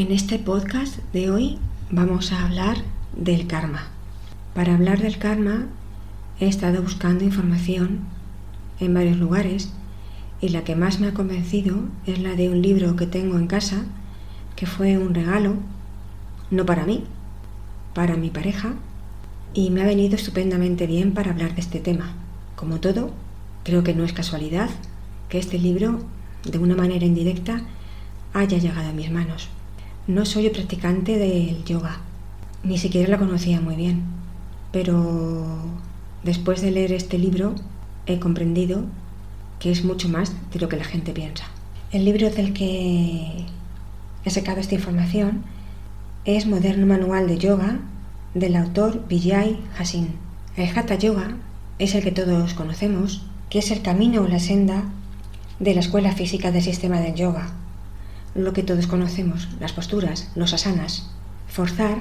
En este podcast de hoy vamos a hablar del karma. Para hablar del karma he estado buscando información en varios lugares y la que más me ha convencido es la de un libro que tengo en casa que fue un regalo, no para mí, para mi pareja y me ha venido estupendamente bien para hablar de este tema. Como todo, creo que no es casualidad que este libro, de una manera indirecta, haya llegado a mis manos. No soy practicante del yoga, ni siquiera lo conocía muy bien, pero después de leer este libro he comprendido que es mucho más de lo que la gente piensa. El libro del que he sacado esta información es Moderno Manual de Yoga del autor Vijay Hasin. El Hatha Yoga es el que todos conocemos, que es el camino o la senda de la escuela física del sistema del yoga, lo que todos conocemos, las posturas, los asanas, forzar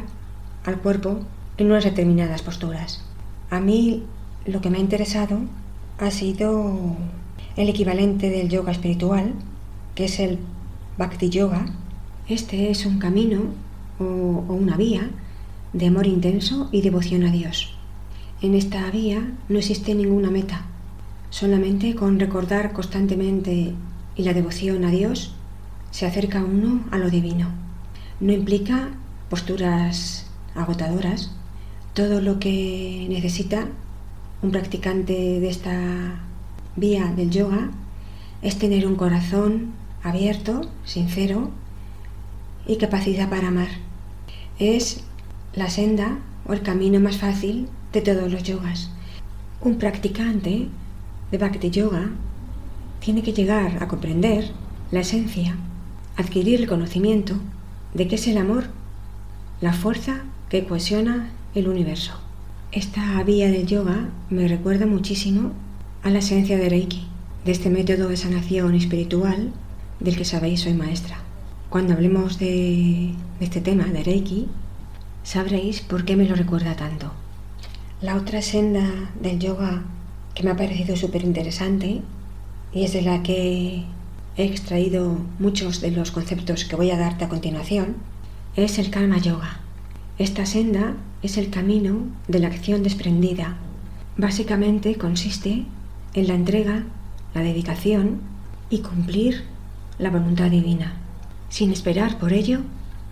al cuerpo en unas determinadas posturas. A mí lo que me ha interesado ha sido el equivalente del yoga espiritual, que es el Bhakti Yoga. Este es un camino o, o una vía de amor intenso y devoción a Dios. En esta vía no existe ninguna meta, solamente con recordar constantemente y la devoción a Dios se acerca uno a lo divino. No implica posturas agotadoras. Todo lo que necesita un practicante de esta vía del yoga es tener un corazón abierto, sincero y capacidad para amar. Es la senda o el camino más fácil de todos los yogas. Un practicante de Bhakti Yoga tiene que llegar a comprender la esencia adquirir el conocimiento de qué es el amor, la fuerza que cohesiona el universo. Esta vía del yoga me recuerda muchísimo a la esencia de Reiki, de este método de sanación espiritual del que sabéis soy maestra. Cuando hablemos de, de este tema de Reiki, sabréis por qué me lo recuerda tanto. La otra senda del yoga que me ha parecido súper interesante y es de la que he extraído muchos de los conceptos que voy a darte a continuación, es el Karma Yoga. Esta senda es el camino de la acción desprendida. Básicamente consiste en la entrega, la dedicación y cumplir la voluntad divina, sin esperar por ello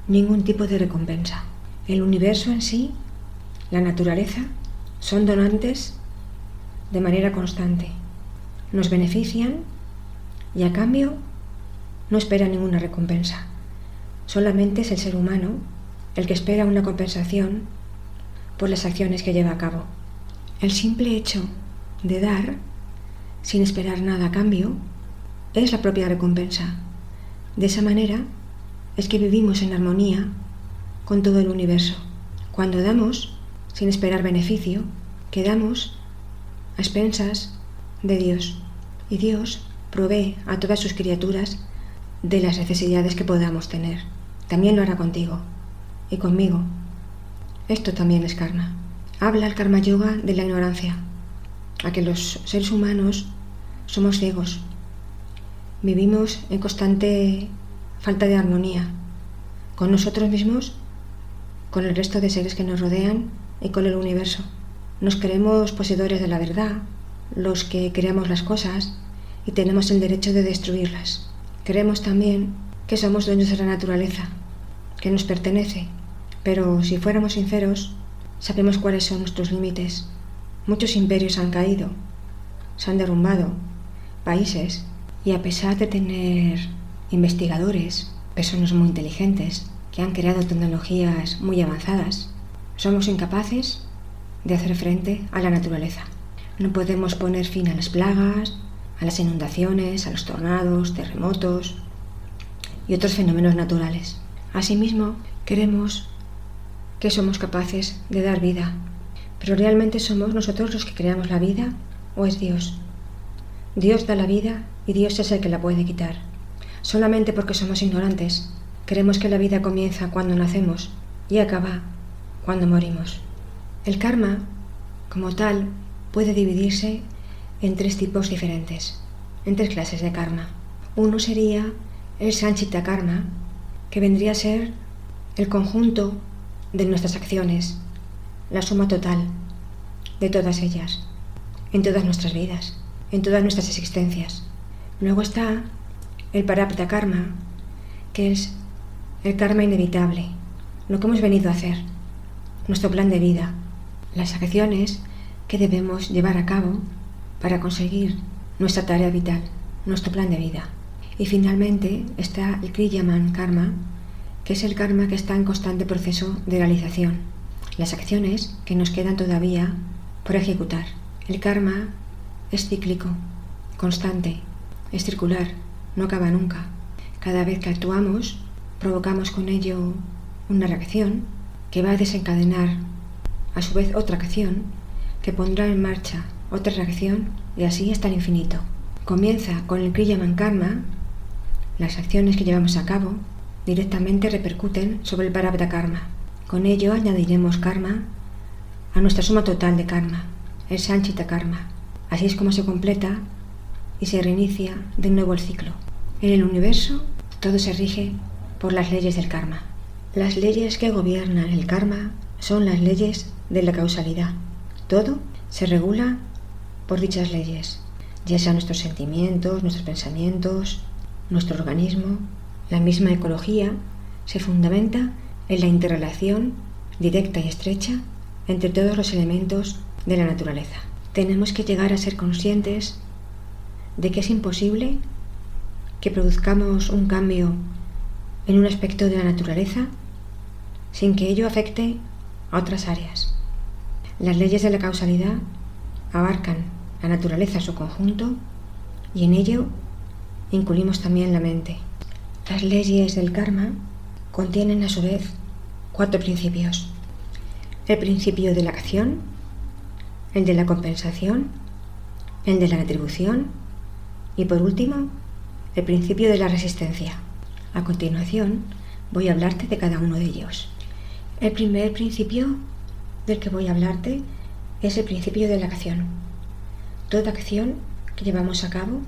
ningún tipo de recompensa. El universo en sí, la naturaleza, son donantes de manera constante. Nos benefician y a cambio no espera ninguna recompensa. Solamente es el ser humano el que espera una compensación por las acciones que lleva a cabo. El simple hecho de dar, sin esperar nada a cambio, es la propia recompensa. De esa manera es que vivimos en armonía con todo el universo. Cuando damos, sin esperar beneficio, quedamos a expensas de Dios. Y Dios provee a todas sus criaturas de las necesidades que podamos tener. También lo hará contigo y conmigo. Esto también es karma. Habla el karma yoga de la ignorancia, a que los seres humanos somos ciegos. Vivimos en constante falta de armonía con nosotros mismos, con el resto de seres que nos rodean y con el universo. Nos creemos poseedores de la verdad, los que creamos las cosas, y tenemos el derecho de destruirlas. Creemos también que somos dueños de la naturaleza, que nos pertenece, pero si fuéramos sinceros, sabemos cuáles son nuestros límites. Muchos imperios han caído, se han derrumbado, países, y a pesar de tener investigadores, personas muy inteligentes, que han creado tecnologías muy avanzadas, somos incapaces de hacer frente a la naturaleza. No podemos poner fin a las plagas, a las inundaciones, a los tornados, terremotos y otros fenómenos naturales. Asimismo, creemos que somos capaces de dar vida, pero realmente somos nosotros los que creamos la vida o es Dios. Dios da la vida y Dios es el que la puede quitar. Solamente porque somos ignorantes, creemos que la vida comienza cuando nacemos y acaba cuando morimos. El karma, como tal, puede dividirse en tres tipos diferentes, en tres clases de karma. Uno sería el Sanchita Karma, que vendría a ser el conjunto de nuestras acciones, la suma total de todas ellas, en todas nuestras vidas, en todas nuestras existencias. Luego está el parapta karma, que es el karma inevitable, lo que hemos venido a hacer, nuestro plan de vida, las acciones que debemos llevar a cabo para conseguir nuestra tarea vital, nuestro plan de vida. Y finalmente está el Kriyaman Karma, que es el karma que está en constante proceso de realización, las acciones que nos quedan todavía por ejecutar. El karma es cíclico, constante, es circular, no acaba nunca. Cada vez que actuamos, provocamos con ello una reacción que va a desencadenar a su vez otra acción que pondrá en marcha otra reacción y así hasta el infinito. Comienza con el Kriyaman Karma, las acciones que llevamos a cabo directamente repercuten sobre el Parabda Karma. Con ello añadiremos karma a nuestra suma total de karma, el Sanchita Karma. Así es como se completa y se reinicia de nuevo el ciclo. En el universo todo se rige por las leyes del karma. Las leyes que gobiernan el karma son las leyes de la causalidad. Todo se regula por dichas leyes, ya sean nuestros sentimientos, nuestros pensamientos, nuestro organismo, la misma ecología se fundamenta en la interrelación directa y estrecha entre todos los elementos de la naturaleza. Tenemos que llegar a ser conscientes de que es imposible que produzcamos un cambio en un aspecto de la naturaleza sin que ello afecte a otras áreas. Las leyes de la causalidad abarcan la naturaleza su conjunto y en ello incluimos también la mente. Las leyes del karma contienen a su vez cuatro principios. El principio de la acción, el de la compensación, el de la retribución y por último, el principio de la resistencia. A continuación, voy a hablarte de cada uno de ellos. El primer principio del que voy a hablarte es el principio de la acción. Toda acción que llevamos a cabo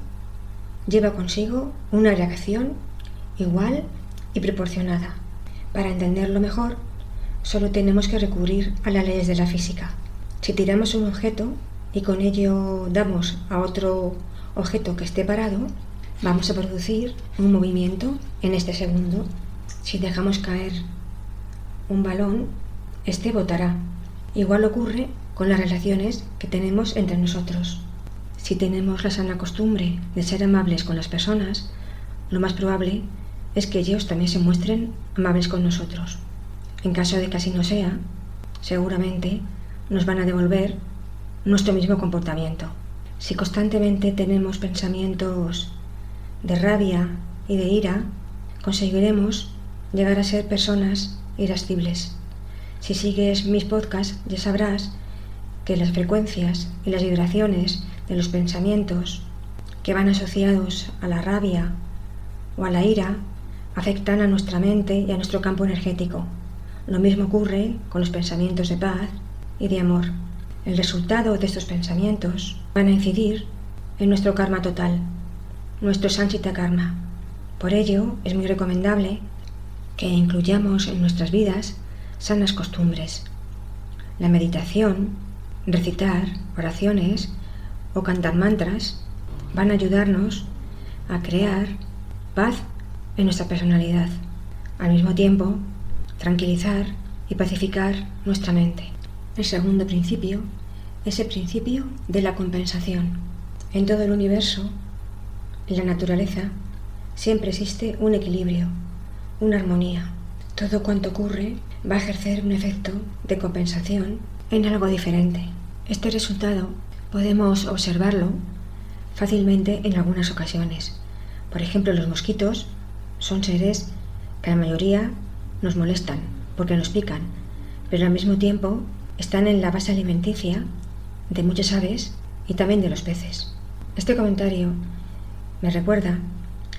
lleva consigo una reacción igual y proporcionada. Para entenderlo mejor, solo tenemos que recurrir a las leyes de la física. Si tiramos un objeto y con ello damos a otro objeto que esté parado, vamos a producir un movimiento en este segundo. Si dejamos caer un balón, este botará. Igual ocurre con las relaciones que tenemos entre nosotros. Si tenemos la sana costumbre de ser amables con las personas, lo más probable es que ellos también se muestren amables con nosotros. En caso de que así no sea, seguramente nos van a devolver nuestro mismo comportamiento. Si constantemente tenemos pensamientos de rabia y de ira, conseguiremos llegar a ser personas irascibles. Si sigues mis podcasts ya sabrás que las frecuencias y las vibraciones de los pensamientos que van asociados a la rabia o a la ira afectan a nuestra mente y a nuestro campo energético. Lo mismo ocurre con los pensamientos de paz y de amor. El resultado de estos pensamientos van a incidir en nuestro karma total, nuestro sanchita karma. Por ello, es muy recomendable que incluyamos en nuestras vidas sanas costumbres. La meditación, recitar oraciones o cantar mantras van a ayudarnos a crear paz en nuestra personalidad. Al mismo tiempo, tranquilizar y pacificar nuestra mente. El segundo principio es el principio de la compensación. En todo el universo, en la naturaleza, siempre existe un equilibrio, una armonía. Todo cuanto ocurre va a ejercer un efecto de compensación en algo diferente. Este resultado podemos observarlo fácilmente en algunas ocasiones. Por ejemplo, los mosquitos son seres que la mayoría nos molestan porque nos pican, pero al mismo tiempo están en la base alimenticia de muchas aves y también de los peces. Este comentario me recuerda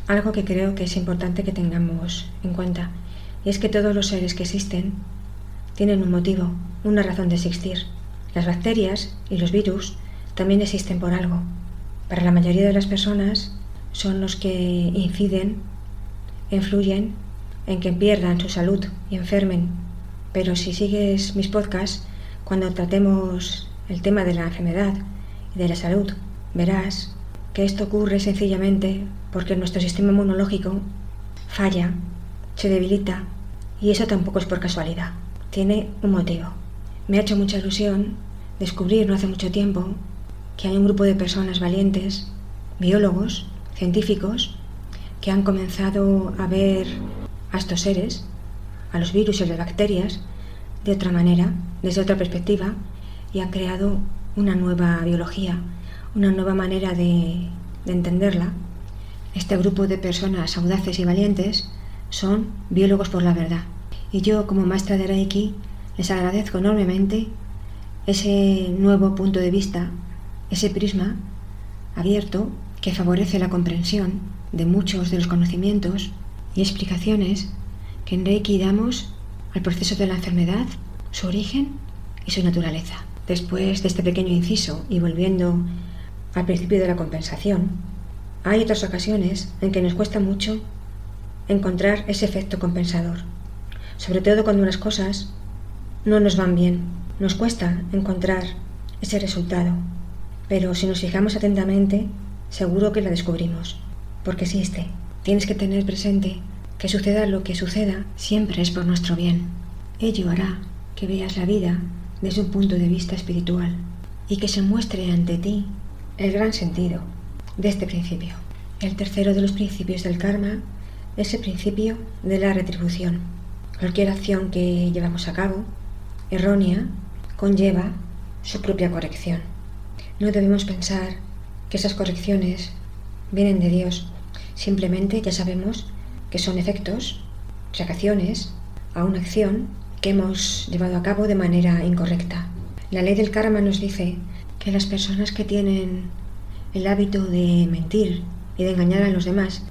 algo que creo que es importante que tengamos en cuenta, y es que todos los seres que existen tienen un motivo, una razón de existir. Las bacterias y los virus también existen por algo. Para la mayoría de las personas son los que inciden influyen en que pierdan su salud y enfermen. Pero si sigues mis podcasts, cuando tratemos el tema de la enfermedad y de la salud, verás que esto ocurre sencillamente porque nuestro sistema inmunológico falla, se debilita y eso tampoco es por casualidad, tiene un motivo. Me ha hecho mucha ilusión descubrir no hace mucho tiempo que hay un grupo de personas valientes, biólogos, científicos, que han comenzado a ver a estos seres, a los virus y las bacterias, de otra manera, desde otra perspectiva, y han creado una nueva biología, una nueva manera de, de entenderla. Este grupo de personas audaces y valientes son biólogos por la verdad. Y yo, como maestra de Reiki, les agradezco enormemente ese nuevo punto de vista, ese prisma abierto que favorece la comprensión de muchos de los conocimientos y explicaciones que en Reiki damos al proceso de la enfermedad, su origen y su naturaleza. Después de este pequeño inciso y volviendo al principio de la compensación, hay otras ocasiones en que nos cuesta mucho encontrar ese efecto compensador, sobre todo cuando las cosas no nos van bien. Nos cuesta encontrar ese resultado, pero si nos fijamos atentamente, seguro que la descubrimos, porque existe. Tienes que tener presente que suceda lo que suceda, siempre es por nuestro bien. Ello hará que veas la vida desde un punto de vista espiritual y que se muestre ante ti el gran sentido de este principio. El tercero de los principios del karma es el principio de la retribución. Cualquier acción que llevamos a cabo, errónea, conlleva su propia corrección. No debemos pensar que esas correcciones vienen de Dios. Simplemente ya sabemos que son efectos, reacciones a una acción que hemos llevado a cabo de manera incorrecta. La ley del karma nos dice que las personas que tienen el hábito de mentir y de engañar a los demás,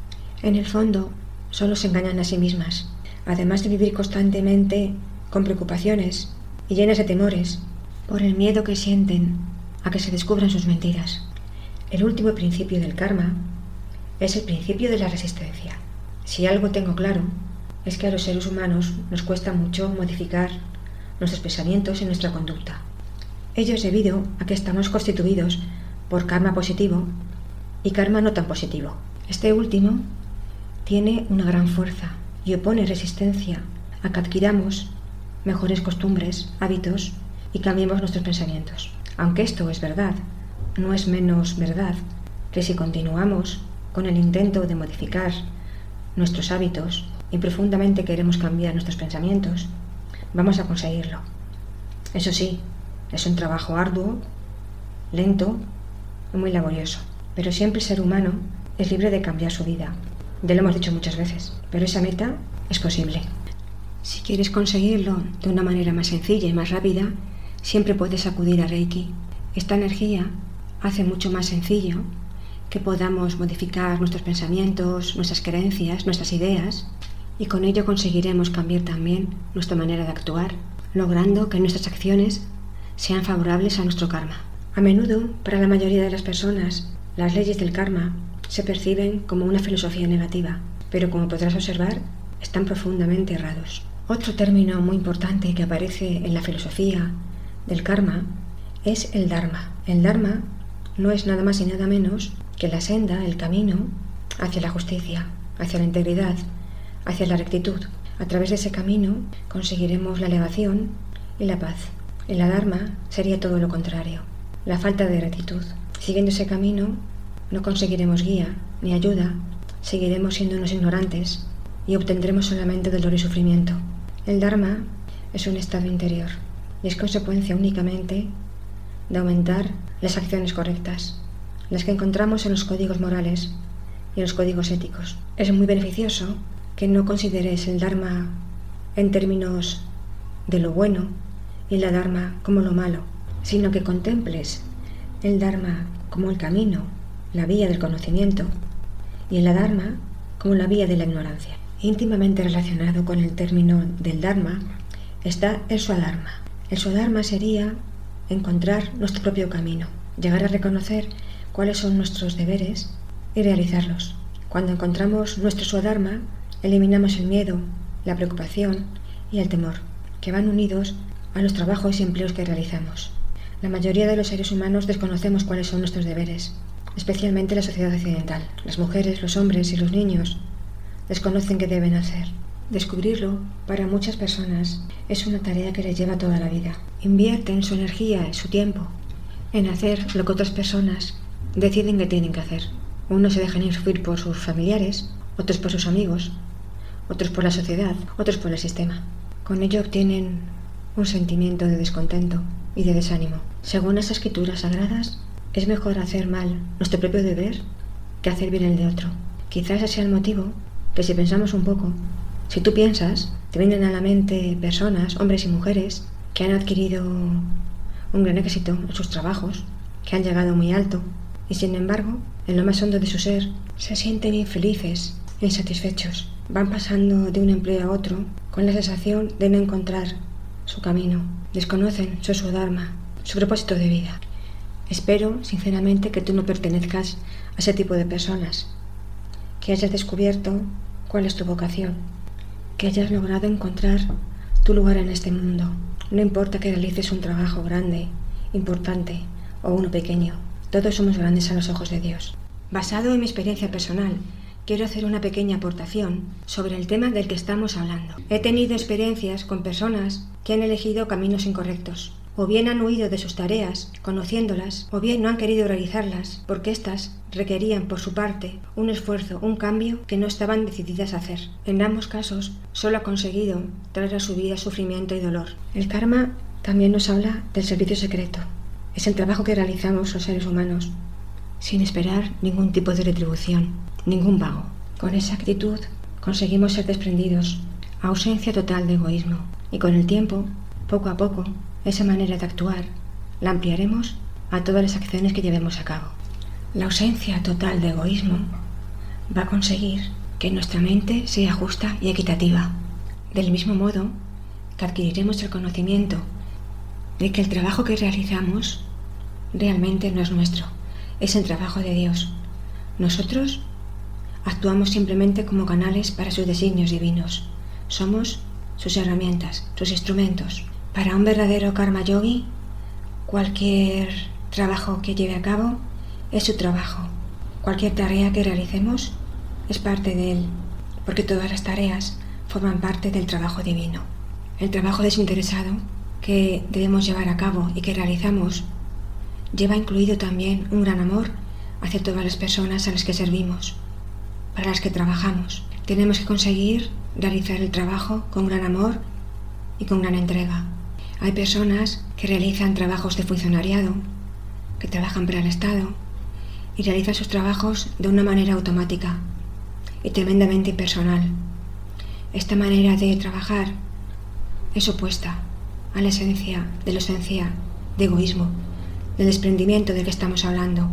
en el fondo solo se engañan a sí mismas, además de vivir constantemente con preocupaciones y llenas de temores por el miedo que sienten a que se descubran sus mentiras. El último principio del karma es el principio de la resistencia. Si algo tengo claro, es que a los seres humanos nos cuesta mucho modificar nuestros pensamientos y nuestra conducta. Ello es debido a que estamos constituidos por karma positivo y karma no tan positivo. Este último tiene una gran fuerza y opone resistencia a que adquiramos mejores costumbres, hábitos y cambiemos nuestros pensamientos. Aunque esto es verdad, no es menos verdad que si continuamos con el intento de modificar nuestros hábitos y profundamente queremos cambiar nuestros pensamientos, vamos a conseguirlo. Eso sí, es un trabajo arduo, lento y muy laborioso, pero siempre el ser humano es libre de cambiar su vida. Ya lo hemos dicho muchas veces, pero esa meta es posible. Si quieres conseguirlo de una manera más sencilla y más rápida, siempre puedes acudir a Reiki. Esta energía hace mucho más sencillo que podamos modificar nuestros pensamientos, nuestras creencias, nuestras ideas, y con ello conseguiremos cambiar también nuestra manera de actuar, logrando que nuestras acciones sean favorables a nuestro karma. A menudo, para la mayoría de las personas, las leyes del karma se perciben como una filosofía negativa, pero como podrás observar, están profundamente errados. Otro término muy importante que aparece en la filosofía del karma es el Dharma. El Dharma no es nada más y nada menos que la senda, el camino hacia la justicia, hacia la integridad, hacia la rectitud. A través de ese camino conseguiremos la elevación y la paz. En la Dharma sería todo lo contrario, la falta de rectitud. Siguiendo ese camino no conseguiremos guía ni ayuda, seguiremos siendo unos ignorantes y obtendremos solamente dolor y sufrimiento. El Dharma es un estado interior y es consecuencia únicamente de aumentar las acciones correctas, las que encontramos en los códigos morales y en los códigos éticos. Es muy beneficioso que no consideres el Dharma en términos de lo bueno y la Dharma como lo malo, sino que contemples el Dharma como el camino, la vía del conocimiento, y el Dharma como la vía de la ignorancia. Íntimamente relacionado con el término del Dharma está el Swadharma. El Swadharma sería encontrar nuestro propio camino, llegar a reconocer cuáles son nuestros deberes y realizarlos. Cuando encontramos nuestro Swadharma, eliminamos el miedo la preocupación y el temor, que van unidos a los trabajos y empleos que realizamos. La mayoría de los seres humanos desconocemos cuáles son nuestros deberes, especialmente la sociedad occidental. Las mujeres, los hombres y los niños desconocen qué deben hacer. Descubrirlo, para muchas personas, es una tarea que les lleva toda la vida. Invierten su energía y su tiempo en hacer lo que otras personas deciden que tienen que hacer. Unos se dejan influir por sus familiares, otros por sus amigos, otros por la sociedad, otros por el sistema. Con ello obtienen un sentimiento de descontento y de desánimo. Según las escrituras sagradas, es mejor hacer mal nuestro propio deber que hacer bien el de otro. Quizás ese sea el motivo que si pensamos un poco, si tú piensas, te vienen a la mente personas, hombres y mujeres, que han adquirido un gran éxito en sus trabajos, que han llegado muy alto, y sin embargo, en lo más hondo de su ser, se sienten infelices, insatisfechos. Van pasando de un empleo a otro con la sensación de no encontrar su camino. Desconocen su Dharma, su propósito de vida. Espero, sinceramente, que tú no pertenezcas a ese tipo de personas, que hayas descubierto cuál es tu vocación, que hayas logrado encontrar tu lugar en este mundo. No importa que realices un trabajo grande, importante o uno pequeño, todos somos grandes a los ojos de Dios. Basado en mi experiencia personal, quiero hacer una pequeña aportación sobre el tema del que estamos hablando. He tenido experiencias con personas que han elegido caminos incorrectos, o bien han huido de sus tareas, conociéndolas, o bien no han querido realizarlas, porque éstas requerían por su parte un esfuerzo, un cambio que no estaban decididas a hacer. En ambos casos, solo ha conseguido traer a su vida sufrimiento y dolor. El karma también nos habla del servicio secreto. Es el trabajo que realizamos los seres humanos, sin esperar ningún tipo de retribución, ningún vago. Con esa actitud conseguimos ser desprendidos, ausencia total de egoísmo, y con el tiempo, poco a poco, esa manera de actuar la ampliaremos a todas las acciones que llevemos a cabo. La ausencia total de egoísmo va a conseguir que nuestra mente sea justa y equitativa, del mismo modo que adquiriremos el conocimiento de que el trabajo que realizamos realmente no es nuestro, es el trabajo de Dios. Nosotros actuamos simplemente como canales para sus designios divinos. Somos sus herramientas, sus instrumentos. Para un verdadero karma yogi, cualquier trabajo que lleve a cabo es su trabajo. Cualquier tarea que realicemos es parte de él, porque todas las tareas forman parte del trabajo divino. El trabajo desinteresado que debemos llevar a cabo y que realizamos lleva incluido también un gran amor hacia todas las personas a las que servimos, para las que trabajamos. Tenemos que conseguir realizar el trabajo con gran amor y con gran entrega. Hay personas que realizan trabajos de funcionariado, que trabajan para el Estado y realizan sus trabajos de una manera automática y tremendamente impersonal. Esta manera de trabajar es opuesta a la esencia de la esencia de egoísmo del desprendimiento del que estamos hablando.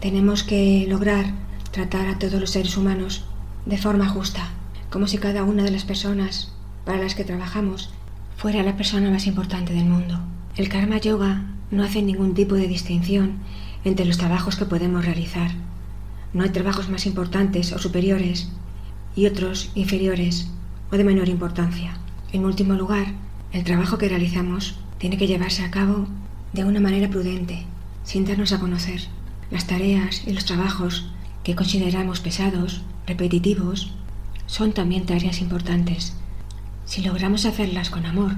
Tenemos que lograr tratar a todos los seres humanos de forma justa, como si cada una de las personas para las que trabajamos fuera la persona más importante del mundo. El karma yoga no hace ningún tipo de distinción entre los trabajos que podemos realizar. No hay trabajos más importantes o superiores y otros inferiores o de menor importancia. En último lugar, el trabajo que realizamos tiene que llevarse a cabo de una manera prudente, sin darnos a conocer. Las tareas y los trabajos que consideramos pesados, repetitivos, son también tareas importantes. Si logramos hacerlas con amor,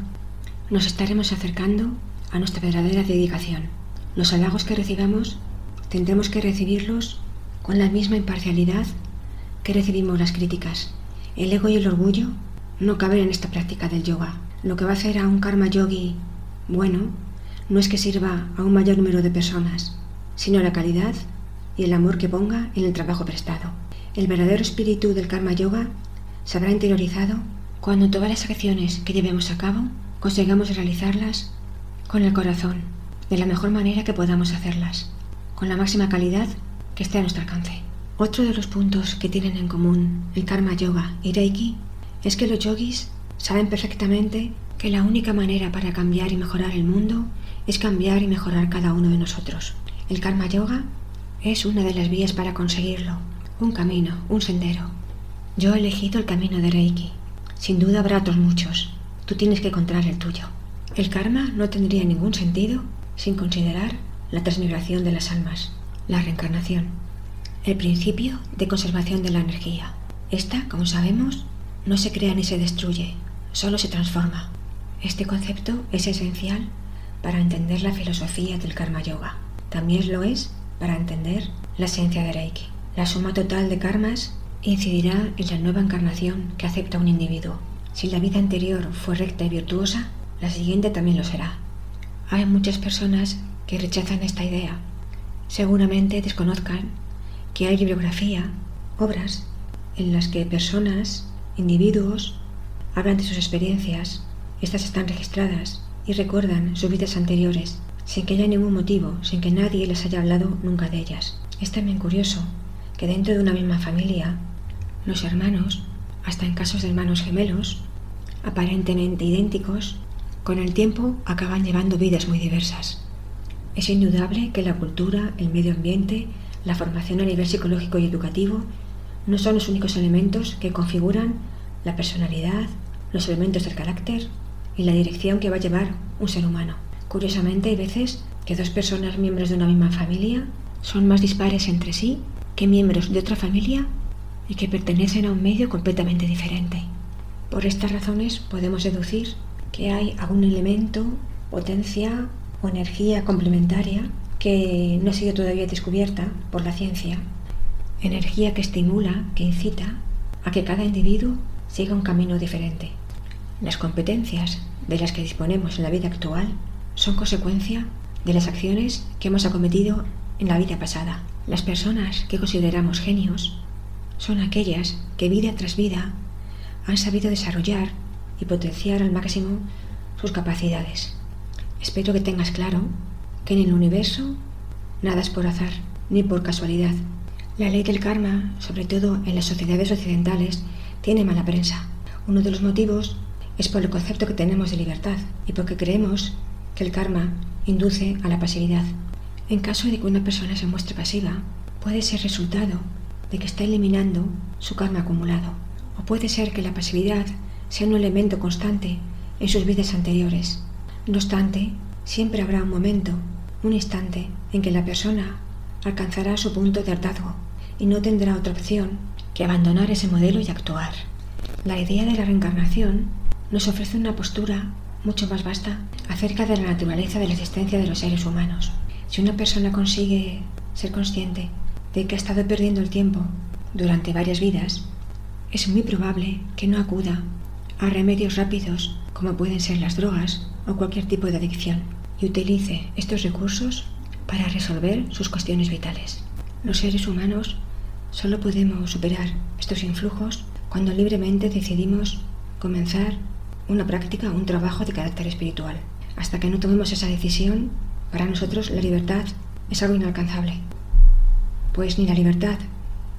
nos estaremos acercando a nuestra verdadera dedicación. Los halagos que recibamos tendremos que recibirlos con la misma imparcialidad que recibimos las críticas. El ego y el orgullo no caben en esta práctica del yoga. Lo que va a hacer a un karma yogi bueno no es que sirva a un mayor número de personas, sino la calidad y el amor que ponga en el trabajo prestado. El verdadero espíritu del karma yoga se habrá interiorizado cuando todas las acciones que llevemos a cabo consigamos realizarlas con el corazón, de la mejor manera que podamos hacerlas, con la máxima calidad que esté a nuestro alcance. Otro de los puntos que tienen en común el karma yoga y reiki es que los yogis saben perfectamente que la única manera para cambiar y mejorar el mundo es cambiar y mejorar cada uno de nosotros. El karma yoga es una de las vías para conseguirlo, un camino, un sendero. Yo he elegido el camino de Reiki. Sin duda habrá otros muchos. Tú tienes que encontrar el tuyo. El karma no tendría ningún sentido sin considerar la transmigración de las almas, la reencarnación, el principio de conservación de la energía. Esta, como sabemos, no se crea ni se destruye, solo se transforma. Este concepto es esencial para entender la filosofía del karma yoga. También lo es para entender la esencia de Reiki. La suma total de karmas incidirá en la nueva encarnación que acepta un individuo. Si la vida anterior fue recta y virtuosa, la siguiente también lo será. Hay muchas personas que rechazan esta idea. Seguramente desconozcan que hay bibliografía, obras, en las que personas, individuos, hablan de sus experiencias, estas están registradas y recuerdan sus vidas anteriores, sin que haya ningún motivo, sin que nadie les haya hablado nunca de ellas. Es también curioso que dentro de una misma familia, los hermanos, hasta en casos de hermanos gemelos, aparentemente idénticos, con el tiempo acaban llevando vidas muy diversas. Es indudable que la cultura, el medio ambiente, la formación a nivel psicológico y educativo no son los únicos elementos que configuran la personalidad, los elementos del carácter y la dirección que va a llevar un ser humano. Curiosamente, hay veces que dos personas miembros de una misma familia son más dispares entre sí que miembros de otra familia y que pertenecen a un medio completamente diferente. Por estas razones podemos deducir que hay algún elemento, potencia o energía complementaria que no ha sido todavía descubierta por la ciencia. Energía que estimula, que incita a que cada individuo siga un camino diferente. Las competencias de las que disponemos en la vida actual son consecuencia de las acciones que hemos acometido en la vida pasada. Las personas que consideramos genios son aquellas que vida tras vida han sabido desarrollar y potenciar al máximo sus capacidades. Espero que tengas claro que en el universo nada es por azar ni por casualidad. La ley del karma, sobre todo en las sociedades occidentales, tiene mala prensa. Uno de los motivos es por el concepto que tenemos de libertad y porque creemos que el karma induce a la pasividad. En caso de que una persona se muestre pasiva, puede ser resultado de que está eliminando su karma acumulado, o puede ser que la pasividad sea un elemento constante en sus vidas anteriores. No obstante, siempre habrá un momento, un instante, en que la persona alcanzará su punto de hartazgo y no tendrá otra opción que abandonar ese modelo y actuar. La idea de la reencarnación nos ofrece una postura mucho más vasta acerca de la naturaleza de la existencia de los seres humanos. Si una persona consigue ser consciente de que ha estado perdiendo el tiempo durante varias vidas, es muy probable que no acuda a remedios rápidos como pueden ser las drogas o cualquier tipo de adicción y utilice estos recursos para resolver sus cuestiones vitales. Los seres humanos solo podemos superar estos influjos cuando libremente decidimos comenzar una práctica o un trabajo de carácter espiritual. Hasta que no tomemos esa decisión, para nosotros la libertad es algo inalcanzable. Pues ni la libertad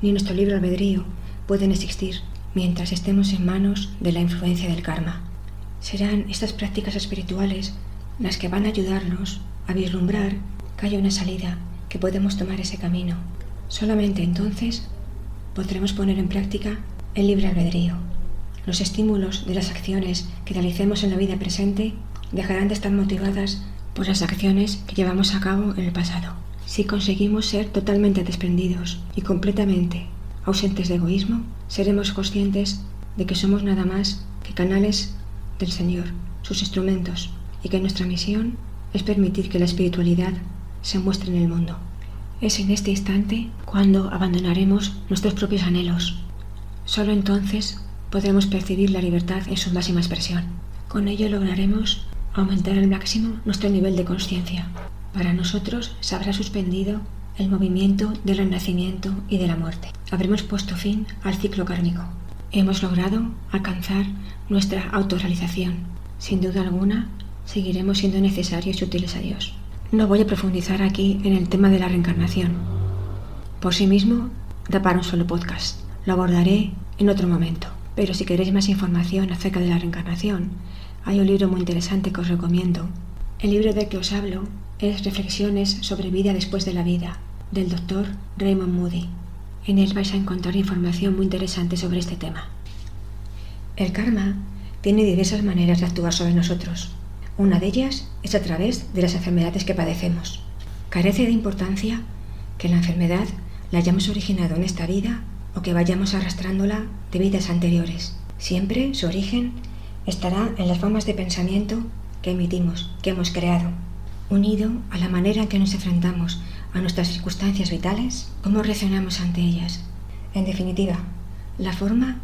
ni nuestro libre albedrío pueden existir mientras estemos en manos de la influencia del karma. Serán estas prácticas espirituales las que van a ayudarnos a vislumbrar que hay una salida, que podemos tomar ese camino. Solamente entonces podremos poner en práctica el libre albedrío. Los estímulos de las acciones que realicemos en la vida presente dejarán de estar motivadas por las acciones que llevamos a cabo en el pasado. Si conseguimos ser totalmente desprendidos y completamente ausentes de egoísmo, seremos conscientes de que somos nada más que canales del Señor, sus instrumentos, y que nuestra misión es permitir que la espiritualidad se muestre en el mundo. Es en este instante cuando abandonaremos nuestros propios anhelos. Solo entonces podremos percibir la libertad en su máxima expresión. Con ello lograremos aumentar al máximo nuestro nivel de conciencia. Para nosotros se habrá suspendido el movimiento del renacimiento y de la muerte. Habremos puesto fin al ciclo kármico. Hemos logrado alcanzar nuestra autorrealización. Sin duda alguna, seguiremos siendo necesarios y útiles a Dios. No voy a profundizar aquí en el tema de la reencarnación. Por sí mismo, da para un solo podcast. Lo abordaré en otro momento. Pero si queréis más información acerca de la reencarnación, hay un libro muy interesante que os recomiendo. El libro del que os hablo es Reflexiones sobre vida después de la vida, del doctor Raymond Moody. En él vais a encontrar información muy interesante sobre este tema. El karma tiene diversas maneras de actuar sobre nosotros. Una de ellas es a través de las enfermedades que padecemos. Carece de importancia que la enfermedad la hayamos originado en esta vida o que vayamos arrastrándola de vidas anteriores. Siempre su origen estará en las formas de pensamiento que emitimos, que hemos creado, unido a la manera en que nos enfrentamos a nuestras circunstancias vitales, cómo reaccionamos ante ellas. En definitiva, la forma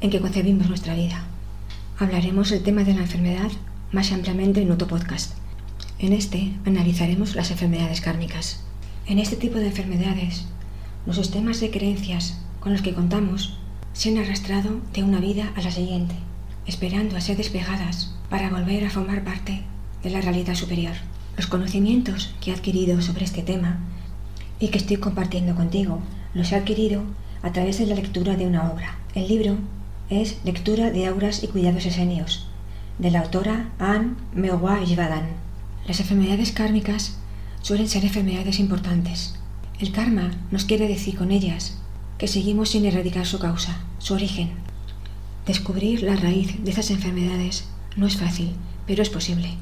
en que concebimos nuestra vida. Hablaremos el tema de la enfermedad más ampliamente en otro podcast. En este analizaremos las enfermedades kármicas. En este tipo de enfermedades, los sistemas de creencias con los que contamos se han arrastrado de una vida a la siguiente, esperando a ser despejadas para volver a formar parte de la realidad superior. Los conocimientos que he adquirido sobre este tema y que estoy compartiendo contigo los he adquirido a través de la lectura de una obra. El libro es Lectura de Auras y Cuidados Esenios, de la autora Anne Mewa Yivadan. Las enfermedades kármicas suelen ser enfermedades importantes. El karma nos quiere decir con ellas que seguimos sin erradicar su causa, su origen. Descubrir la raíz de esas enfermedades no es fácil, pero es posible.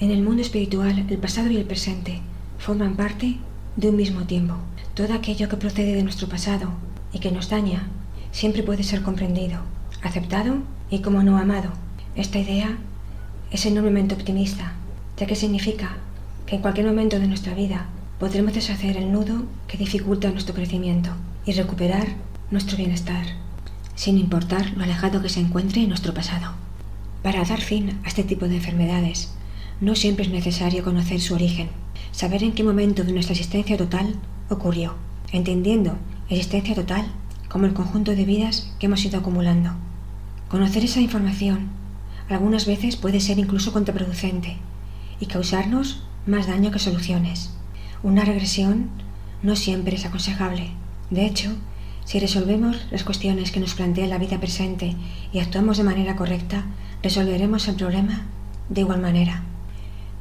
En el mundo espiritual, el pasado y el presente forman parte de un mismo tiempo. Todo aquello que procede de nuestro pasado y que nos daña siempre puede ser comprendido, aceptado y como no amado. Esta idea es enormemente optimista, ya que significa que en cualquier momento de nuestra vida podremos deshacer el nudo que dificulta nuestro crecimiento y recuperar nuestro bienestar, sin importar lo alejado que se encuentre en nuestro pasado. Para dar fin a este tipo de enfermedades, no siempre es necesario conocer su origen, saber en qué momento de nuestra existencia total ocurrió, entendiendo existencia total como el conjunto de vidas que hemos ido acumulando. Conocer esa información algunas veces puede ser incluso contraproducente y causarnos más daño que soluciones. Una regresión no siempre es aconsejable. De hecho, si resolvemos las cuestiones que nos plantea la vida presente y actuamos de manera correcta, resolveremos el problema de igual manera.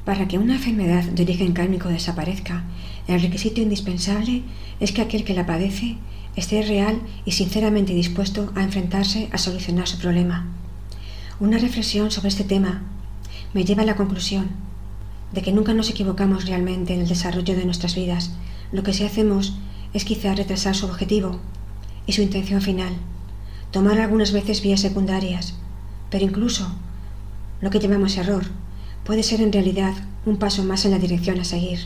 Para que una enfermedad de origen kármico desaparezca, el requisito indispensable es que aquel que la padece esté real y sinceramente dispuesto a enfrentarse a solucionar su problema. Una reflexión sobre este tema me lleva a la conclusión de que nunca nos equivocamos realmente en el desarrollo de nuestras vidas. Lo que sí hacemos es quizá retrasar su objetivo y su intención final, tomar algunas veces vías secundarias, pero incluso lo que llamamos error puede ser en realidad un paso más en la dirección a seguir,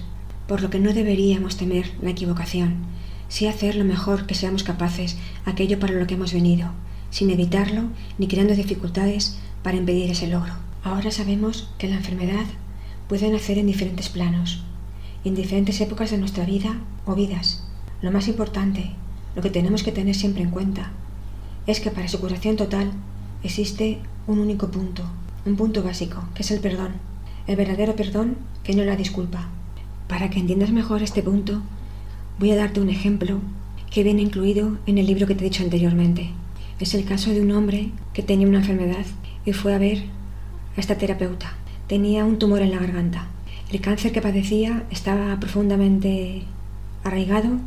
por lo que no deberíamos temer la equivocación, sí hacer lo mejor que seamos capaces aquello para lo que hemos venido, sin evitarlo ni creando dificultades para impedir ese logro. Ahora sabemos que la enfermedad puede nacer en diferentes planos, en diferentes épocas de nuestra vida o vidas. Lo más importante, lo que tenemos que tener siempre en cuenta, es que para su curación total existe un único punto, un punto básico, que es el perdón. El verdadero perdón que no la disculpa. Para que entiendas mejor este punto, voy a darte un ejemplo que viene incluido en el libro que te he dicho anteriormente. Es el caso de un hombre que tenía una enfermedad y fue a ver a esta terapeuta. Tenía un tumor en la garganta. El cáncer que padecía estaba profundamente arraigado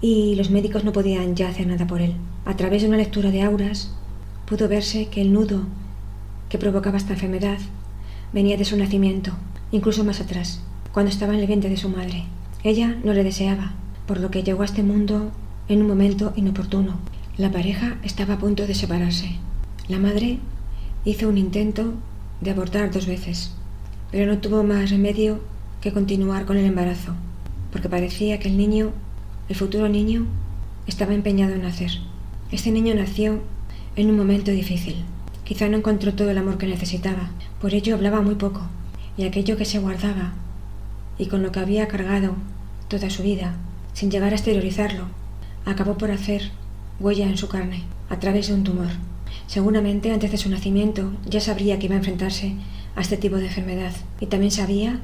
y los médicos no podían ya hacer nada por él. A través de una lectura de auras pudo verse que el nudo que provocaba esta enfermedad venía de su nacimiento, incluso más atrás, cuando estaba en el vientre de su madre. Ella no le deseaba, por lo que llegó a este mundo en un momento inoportuno. La pareja estaba a punto de separarse. La madre hizo un intento de abortar dos veces, pero no tuvo más remedio que continuar con el embarazo, porque parecía que el niño, el futuro niño, estaba empeñado en nacer. Este niño nació en un momento difícil. Quizá no encontró todo el amor que necesitaba, por ello hablaba muy poco, y aquello que se guardaba y con lo que había cargado toda su vida, sin llegar a exteriorizarlo, acabó por hacer huella en su carne, a través de un tumor. Seguramente antes de su nacimiento ya sabría que iba a enfrentarse a este tipo de enfermedad y también sabía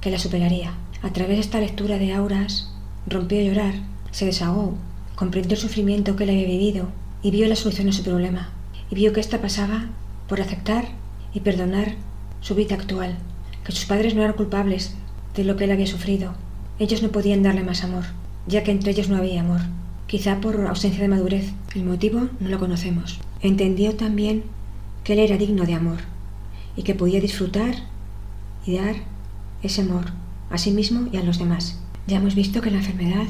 que la superaría. A través de esta lectura de auras, rompió a llorar, se desahogó, comprendió el sufrimiento que le había vivido y vio la solución a su problema y vio que ésta pasaba por aceptar y perdonar su vida actual, que sus padres no eran culpables de lo que él había sufrido. Ellos no podían darle más amor, ya que entre ellos no había amor, quizá por ausencia de madurez. El motivo no lo conocemos. entendió también que él era digno de amor y que podía disfrutar y dar ese amor a sí mismo y a los demás. Ya hemos visto que la enfermedad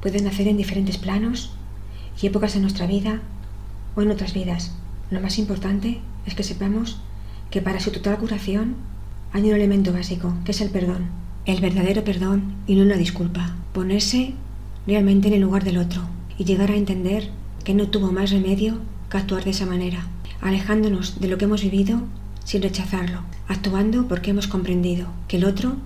puede nacer en diferentes planos y épocas de nuestra vida o en otras vidas. Lo más importante es que sepamos que para su total curación hay un elemento básico, que es el perdón. El verdadero perdón y no una disculpa. Ponerse realmente en el lugar del otro y llegar a entender que no tuvo más remedio que actuar de esa manera, alejándonos de lo que hemos vivido sin rechazarlo, actuando porque hemos comprendido que el otro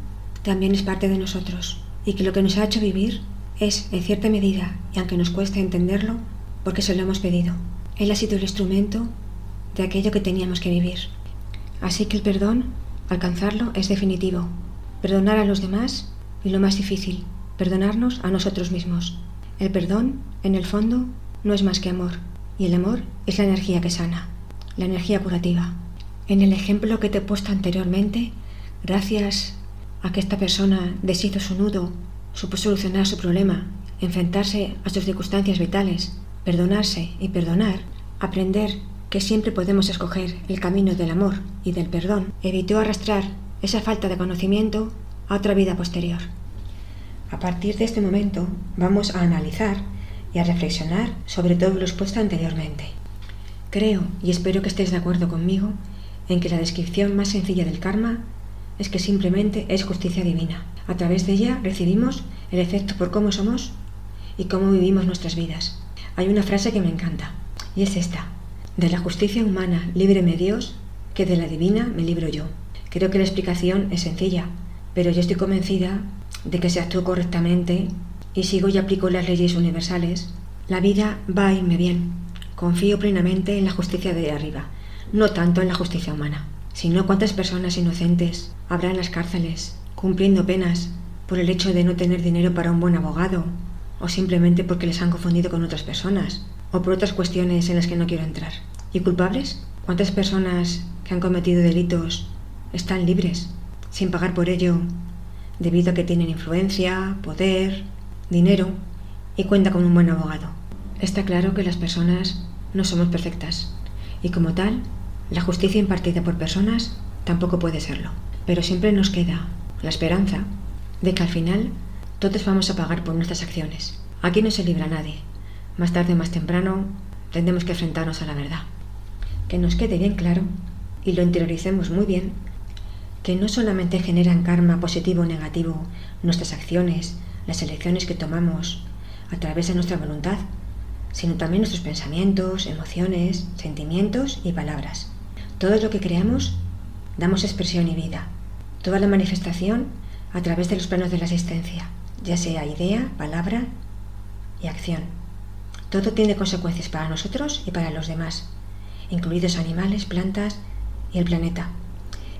también es parte de nosotros y que lo que nos ha hecho vivir es, en cierta medida, y aunque nos cueste entenderlo, porque se lo hemos pedido. Él ha sido el instrumento de aquello que teníamos que vivir. Así que el perdón, alcanzarlo, es definitivo. Perdonar a los demás y lo más difícil, perdonarnos a nosotros mismos. El perdón, en el fondo, no es más que amor, y el amor es la energía que sana, la energía curativa. En el ejemplo que te he puesto anteriormente, gracias a que esta persona deshizo su nudo, supo solucionar su problema, enfrentarse a sus circunstancias vitales, perdonarse y perdonar, aprender que siempre podemos escoger el camino del amor y del perdón, evitó arrastrar esa falta de conocimiento a otra vida posterior. A partir de este momento vamos a analizar y a reflexionar sobre todo lo expuesto anteriormente. Creo y espero que estéis de acuerdo conmigo en que la descripción más sencilla del karma es que simplemente es justicia divina. A través de ella recibimos el efecto por cómo somos y cómo vivimos nuestras vidas. Hay una frase que me encanta y es esta. De la justicia humana líbreme Dios, que de la divina me libro yo. Creo que la explicación es sencilla, pero yo estoy convencida de que si actúo correctamente y sigo y aplico las leyes universales, la vida va a irme bien. Confío plenamente en la justicia de arriba, no tanto en la justicia humana. Si no, ¿cuántas personas inocentes habrá en las cárceles cumpliendo penas por el hecho de no tener dinero para un buen abogado o simplemente porque les han confundido con otras personas o por otras cuestiones en las que no quiero entrar? ¿Y culpables? ¿Cuántas personas que han cometido delitos están libres sin pagar por ello debido a que tienen influencia, poder, dinero y cuenta con un buen abogado? Está claro que las personas no somos perfectas y como tal la justicia impartida por personas tampoco puede serlo, pero siempre nos queda la esperanza de que al final todos vamos a pagar por nuestras acciones. Aquí no se libra nadie. Más tarde o más temprano tendremos que enfrentarnos a la verdad. Que nos quede bien claro y lo interioricemos muy bien que no solamente generan karma positivo o negativo nuestras acciones, las elecciones que tomamos a través de nuestra voluntad, sino también nuestros pensamientos, emociones, sentimientos y palabras. Todo lo que creamos damos expresión y vida. Toda la manifestación a través de los planos de la existencia, ya sea idea, palabra y acción. Todo tiene consecuencias para nosotros y para los demás, incluidos animales, plantas y el planeta.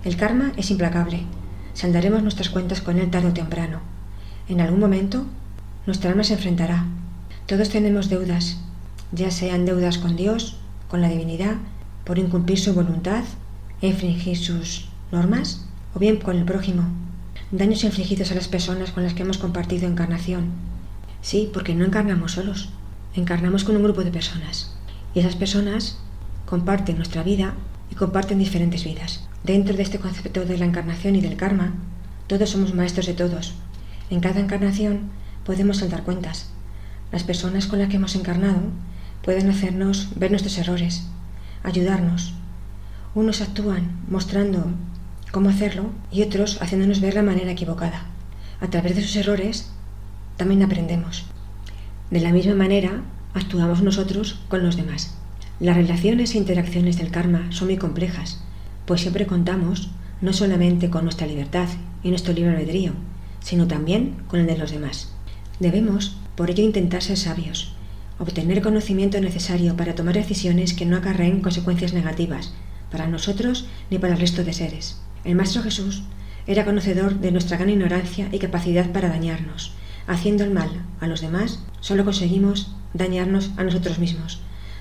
El karma es implacable. Saldaremos nuestras cuentas con él tarde o temprano. En algún momento, nuestra alma se enfrentará. Todos tenemos deudas, ya sean deudas con Dios, con la divinidad, por incumplir su voluntad e infringir sus normas, o bien con el prójimo, daños infligidos a las personas con las que hemos compartido encarnación. Sí, porque no encarnamos solos, encarnamos con un grupo de personas, y esas personas comparten nuestra vida y comparten diferentes vidas. Dentro de este concepto de la encarnación y del karma, todos somos maestros de todos. En cada encarnación podemos saldar cuentas. Las personas con las que hemos encarnado pueden hacernos ver nuestros errores, ayudarnos. Unos actúan mostrando cómo hacerlo y otros haciéndonos ver la manera equivocada. A través de sus errores también aprendemos. De la misma manera actuamos nosotros con los demás. Las relaciones e interacciones del karma son muy complejas, pues siempre contamos no solamente con nuestra libertad y nuestro libre albedrío, sino también con el de los demás. Debemos, por ello, intentar ser sabios obtener conocimiento necesario para tomar decisiones que no acarreen consecuencias negativas para nosotros ni para el resto de seres. El Maestro Jesús era conocedor de nuestra gran ignorancia y capacidad para dañarnos. Haciendo el mal a los demás, solo conseguimos dañarnos a nosotros mismos.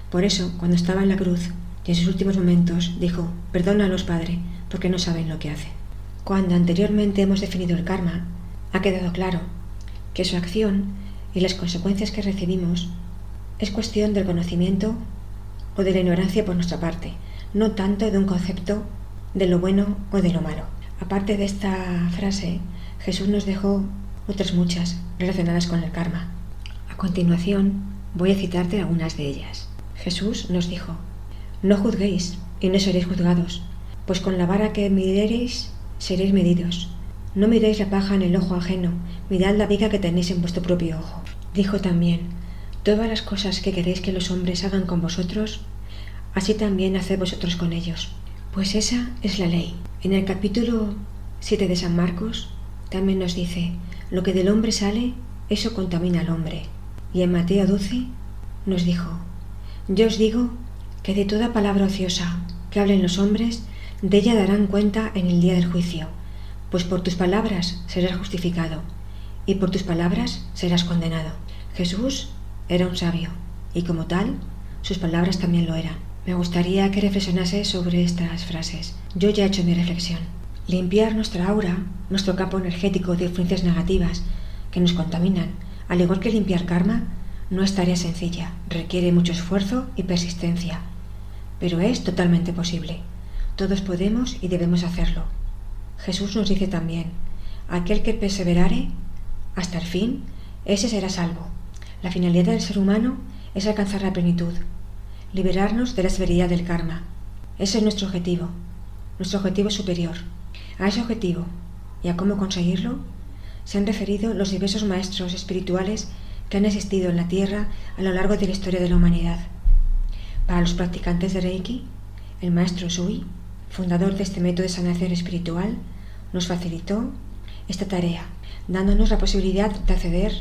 Por eso, cuando estaba en la cruz y en sus últimos momentos, dijo, Perdónalos, Padre, porque no saben lo que hacen. Cuando anteriormente hemos definido el karma, ha quedado claro que su acción y las consecuencias que recibimos es cuestión del conocimiento o de la ignorancia por nuestra parte, no tanto de un concepto de lo bueno o de lo malo. Aparte de esta frase, Jesús nos dejó otras muchas relacionadas con el karma. A continuación, voy a citarte algunas de ellas. Jesús nos dijo, no juzguéis y no seréis juzgados, pues con la vara que midiereis seréis medidos. No miréis la paja en el ojo ajeno, mirad la viga que tenéis en vuestro propio ojo. Dijo también, todas las cosas que queréis que los hombres hagan con vosotros, así también haced vosotros con ellos. Pues esa es la ley. En el capítulo 7 de San Marcos también nos dice, lo que del hombre sale, eso contamina al hombre. Y en Mateo 12 nos dijo, yo os digo que de toda palabra ociosa que hablen los hombres, de ella darán cuenta en el día del juicio, pues por tus palabras serás justificado y por tus palabras serás condenado. Jesús era un sabio y como tal, sus palabras también lo eran. Me gustaría que reflexionase sobre estas frases. Yo ya he hecho mi reflexión. Limpiar nuestra aura, nuestro campo energético de influencias negativas que nos contaminan, al igual que limpiar karma, no es tarea sencilla, requiere mucho esfuerzo y persistencia, pero es totalmente posible. Todos podemos y debemos hacerlo. Jesús nos dice también, aquel que perseverare hasta el fin, ese será salvo. La finalidad del ser humano es alcanzar la plenitud, liberarnos de la severidad del karma. Ese es nuestro objetivo, nuestro objetivo superior. A ese objetivo y a cómo conseguirlo se han referido los diversos maestros espirituales que han existido en la Tierra a lo largo de la historia de la humanidad. Para los practicantes de Reiki, el maestro Sui, fundador de este método de sanación espiritual, nos facilitó esta tarea, dándonos la posibilidad de acceder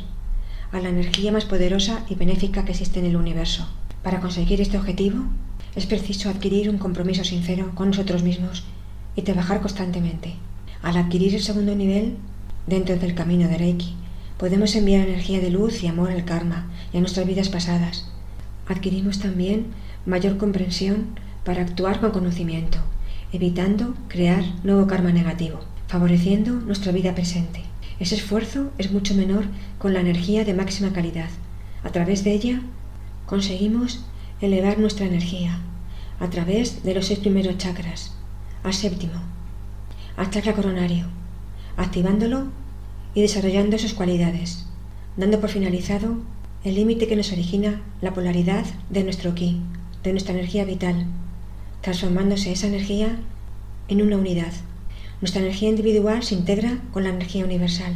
a la energía más poderosa y benéfica que existe en el universo. Para conseguir este objetivo, es preciso adquirir un compromiso sincero con nosotros mismos y trabajar constantemente. Al adquirir el segundo nivel, dentro del camino de Reiki, podemos enviar energía de luz y amor al karma y a nuestras vidas pasadas. Adquirimos también mayor comprensión para actuar con conocimiento, evitando crear nuevo karma negativo, favoreciendo nuestra vida presente. Ese esfuerzo es mucho menor con la energía de máxima calidad. A través de ella conseguimos elevar nuestra energía a través de los seis primeros chakras, al séptimo, chakra coronario, activándolo y desarrollando sus cualidades, dando por finalizado el límite que nos origina la polaridad de nuestro ki, de nuestra energía vital, transformándose esa energía en una unidad. Nuestra energía individual se integra con la energía universal.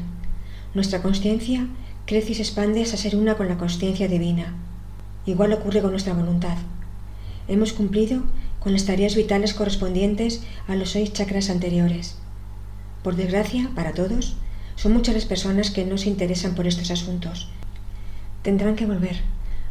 Nuestra conciencia crece y se expande hasta ser una con la conciencia divina. Igual ocurre con nuestra voluntad. Hemos cumplido con las tareas vitales correspondientes a los seis chakras anteriores. Por desgracia, para todos, son muchas las personas que no se interesan por estos asuntos. Tendrán que volver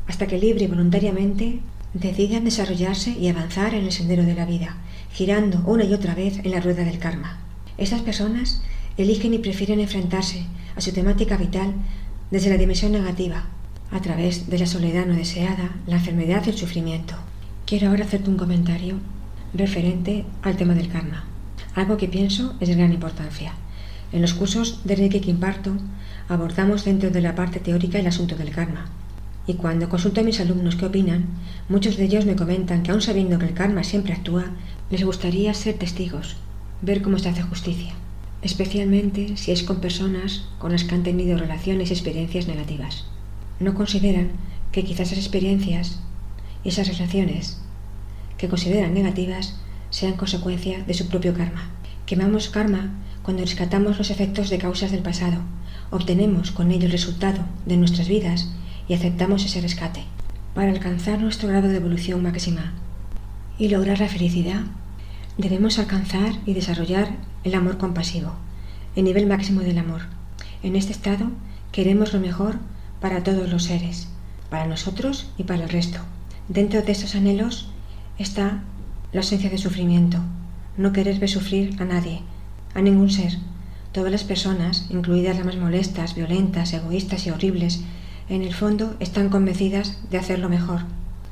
hasta que libre y voluntariamente decidan desarrollarse y avanzar en el sendero de la vida, girando una y otra vez en la rueda del karma. Estas personas eligen y prefieren enfrentarse a su temática vital desde la dimensión negativa, a través de la soledad no deseada, la enfermedad y el sufrimiento. Quiero ahora hacerte un comentario referente al tema del karma, algo que pienso es de gran importancia. En los cursos de Reiki que imparto, abordamos dentro de la parte teórica el asunto del karma, y cuando consulto a mis alumnos qué opinan, muchos de ellos me comentan que aun sabiendo que el karma siempre actúa, les gustaría ser testigos, ver cómo se hace justicia, especialmente si es con personas con las que han tenido relaciones y experiencias negativas. No consideran que quizás esas experiencias esas relaciones que consideran negativas sean consecuencia de su propio karma. Quemamos karma cuando rescatamos los efectos de causas del pasado, obtenemos con ello el resultado de nuestras vidas y aceptamos ese rescate. Para alcanzar nuestro grado de evolución máxima y lograr la felicidad, debemos alcanzar y desarrollar el amor compasivo, el nivel máximo del amor. En este estado queremos lo mejor para todos los seres, para nosotros y para el resto. Dentro de estos anhelos está la ausencia de sufrimiento, no querer ver sufrir a nadie, a ningún ser. Todas las personas, incluidas las más molestas, violentas, egoístas y horribles, en el fondo están convencidas de hacerlo mejor.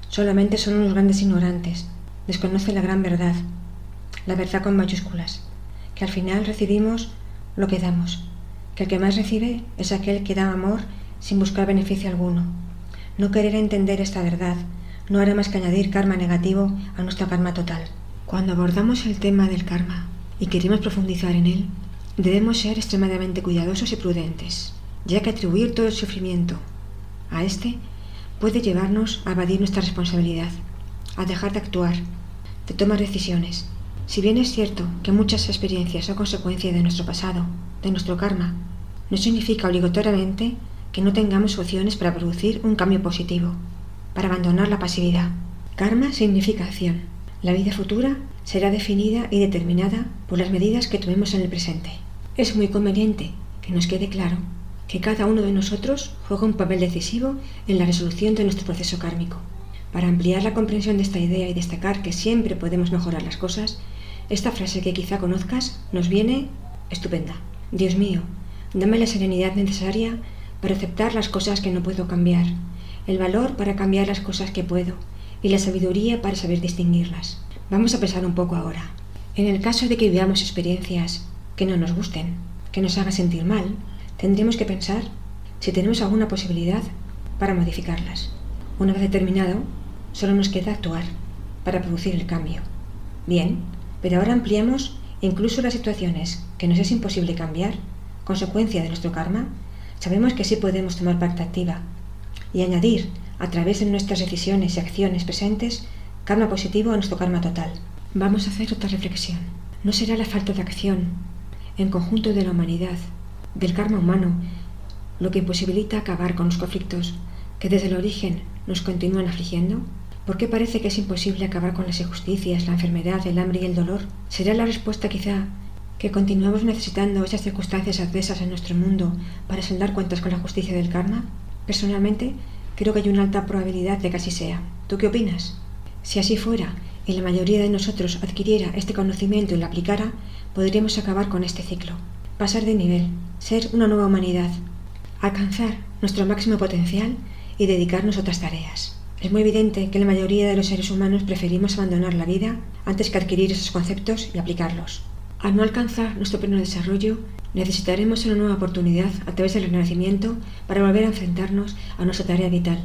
Solamente son unos grandes ignorantes. Desconocen la gran verdad, la verdad con mayúsculas, que al final recibimos lo que damos, que el que más recibe es aquel que da amor sin buscar beneficio alguno. No querer entender esta verdad no hará más que añadir karma negativo a nuestro karma total. Cuando abordamos el tema del karma y queremos profundizar en él, debemos ser extremadamente cuidadosos y prudentes, ya que atribuir todo el sufrimiento a este puede llevarnos a evadir nuestra responsabilidad, a dejar de actuar, de tomar decisiones. Si bien es cierto que muchas experiencias son consecuencia de nuestro pasado, de nuestro karma, no significa obligatoriamente que no tengamos opciones para producir un cambio positivo, para abandonar la pasividad. Karma significa acción. La vida futura será definida y determinada por las medidas que tomemos en el presente. Es muy conveniente que nos quede claro que cada uno de nosotros juega un papel decisivo en la resolución de nuestro proceso kármico. Para ampliar la comprensión de esta idea y destacar que siempre podemos mejorar las cosas, esta frase que quizá conozcas nos viene estupenda. Dios mío, Dame la serenidad necesaria para aceptar las cosas que no puedo cambiar, el valor para cambiar las cosas que puedo y la sabiduría para saber distinguirlas. Vamos a pensar un poco ahora. En el caso de que vivamos experiencias que no nos gusten, que nos hagan sentir mal, tendremos que pensar si tenemos alguna posibilidad para modificarlas. Una vez determinado, solo nos queda actuar para producir el cambio. Bien, pero ahora ampliamos incluso las situaciones que nos es imposible cambiar consecuencia de nuestro karma, sabemos que sí podemos tomar parte activa y añadir, a través de nuestras decisiones y acciones presentes, karma positivo a nuestro karma total. Vamos a hacer otra reflexión. ¿No será la falta de acción en conjunto de la humanidad, del karma humano, lo que imposibilita acabar con los conflictos que desde el origen nos continúan afligiendo? ¿Por qué parece que es imposible acabar con las injusticias, la enfermedad, el hambre y el dolor? ¿Será la respuesta quizá que continuamos necesitando esas circunstancias adversas en nuestro mundo para saldar cuentas con la justicia del karma? Personalmente, creo que hay una alta probabilidad de que así sea. ¿Tú qué opinas? Si así fuera y la mayoría de nosotros adquiriera este conocimiento y lo aplicara, podríamos acabar con este ciclo, pasar de nivel, ser una nueva humanidad, alcanzar nuestro máximo potencial y dedicarnos a otras tareas. Es muy evidente que la mayoría de los seres humanos preferimos abandonar la vida antes que adquirir esos conceptos y aplicarlos. Al no alcanzar nuestro pleno desarrollo, necesitaremos una nueva oportunidad a través del renacimiento para volver a enfrentarnos a nuestra tarea vital.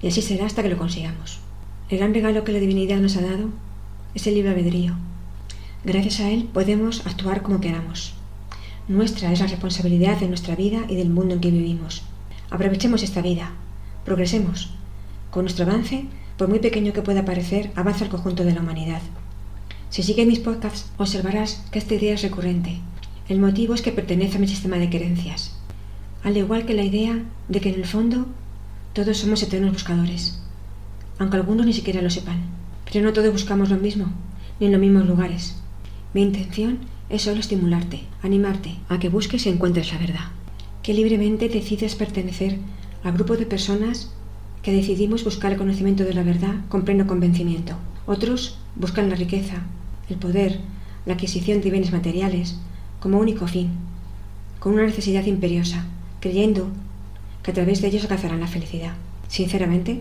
Y así será hasta que lo consigamos. El gran regalo que la divinidad nos ha dado es el libre albedrío. Gracias a él podemos actuar como queramos. Nuestra es la responsabilidad de nuestra vida y del mundo en que vivimos. Aprovechemos esta vida, progresemos. Con nuestro avance, por muy pequeño que pueda parecer, avanza el conjunto de la humanidad. Si sigues mis podcasts, observarás que esta idea es recurrente. El motivo es que pertenece a mi sistema de creencias, al igual que la idea de que en el fondo todos somos eternos buscadores, aunque algunos ni siquiera lo sepan. Pero no todos buscamos lo mismo, ni en los mismos lugares. Mi intención es solo estimularte, animarte a que busques y encuentres la verdad, que libremente decides pertenecer al grupo de personas que decidimos buscar el conocimiento de la verdad con pleno convencimiento. Otros buscan la riqueza, el poder, la adquisición de bienes materiales, como único fin, con una necesidad imperiosa, creyendo que a través de ellos alcanzarán la felicidad. Sinceramente,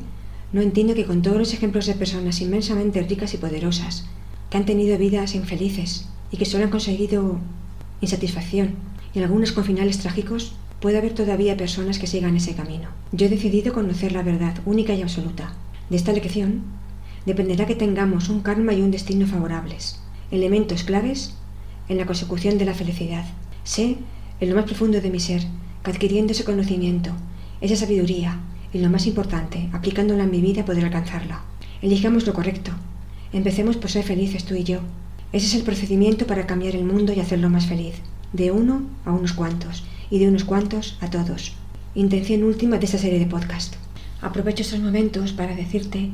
no entiendo que con todos los ejemplos de personas inmensamente ricas y poderosas, que han tenido vidas infelices y que solo han conseguido insatisfacción, y algunas con finales trágicos, puede haber todavía personas que sigan ese camino. Yo he decidido conocer la verdad única y absoluta. De esta lección dependerá que tengamos un karma y un destino favorables, elementos claves en la consecución de la felicidad. Sé, en lo más profundo de mi ser, que adquiriendo ese conocimiento, esa sabiduría, y lo más importante, aplicándola en mi vida, podré alcanzarla. Elijamos lo correcto. Empecemos por ser felices tú y yo. Ese es el procedimiento para cambiar el mundo y hacerlo más feliz. De uno a unos cuantos, y de unos cuantos a todos. Intención última de esta serie de podcast. Aprovecho estos momentos para decirte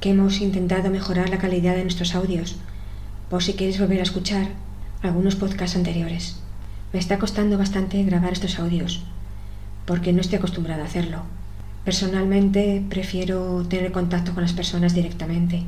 que hemos intentado mejorar la calidad de nuestros audios, por si quieres volver a escuchar algunos podcasts anteriores. Me está costando bastante grabar estos audios, porque no estoy acostumbrada a hacerlo. Personalmente prefiero tener contacto con las personas directamente.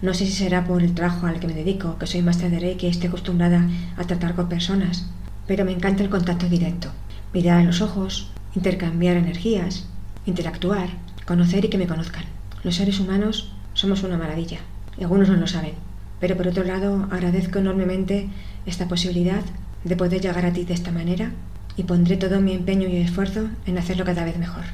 No sé si será por el trabajo al que me dedico, que soy máster de Reiki y estoy acostumbrada a tratar con personas, pero me encanta el contacto directo. Mirar a los ojos, intercambiar energías, interactuar, conocer y que me conozcan. Los seres humanos somos una maravilla. Y algunos no lo saben. Pero por otro lado, agradezco enormemente esta posibilidad de poder llegar a ti de esta manera y pondré todo mi empeño y esfuerzo en hacerlo cada vez mejor.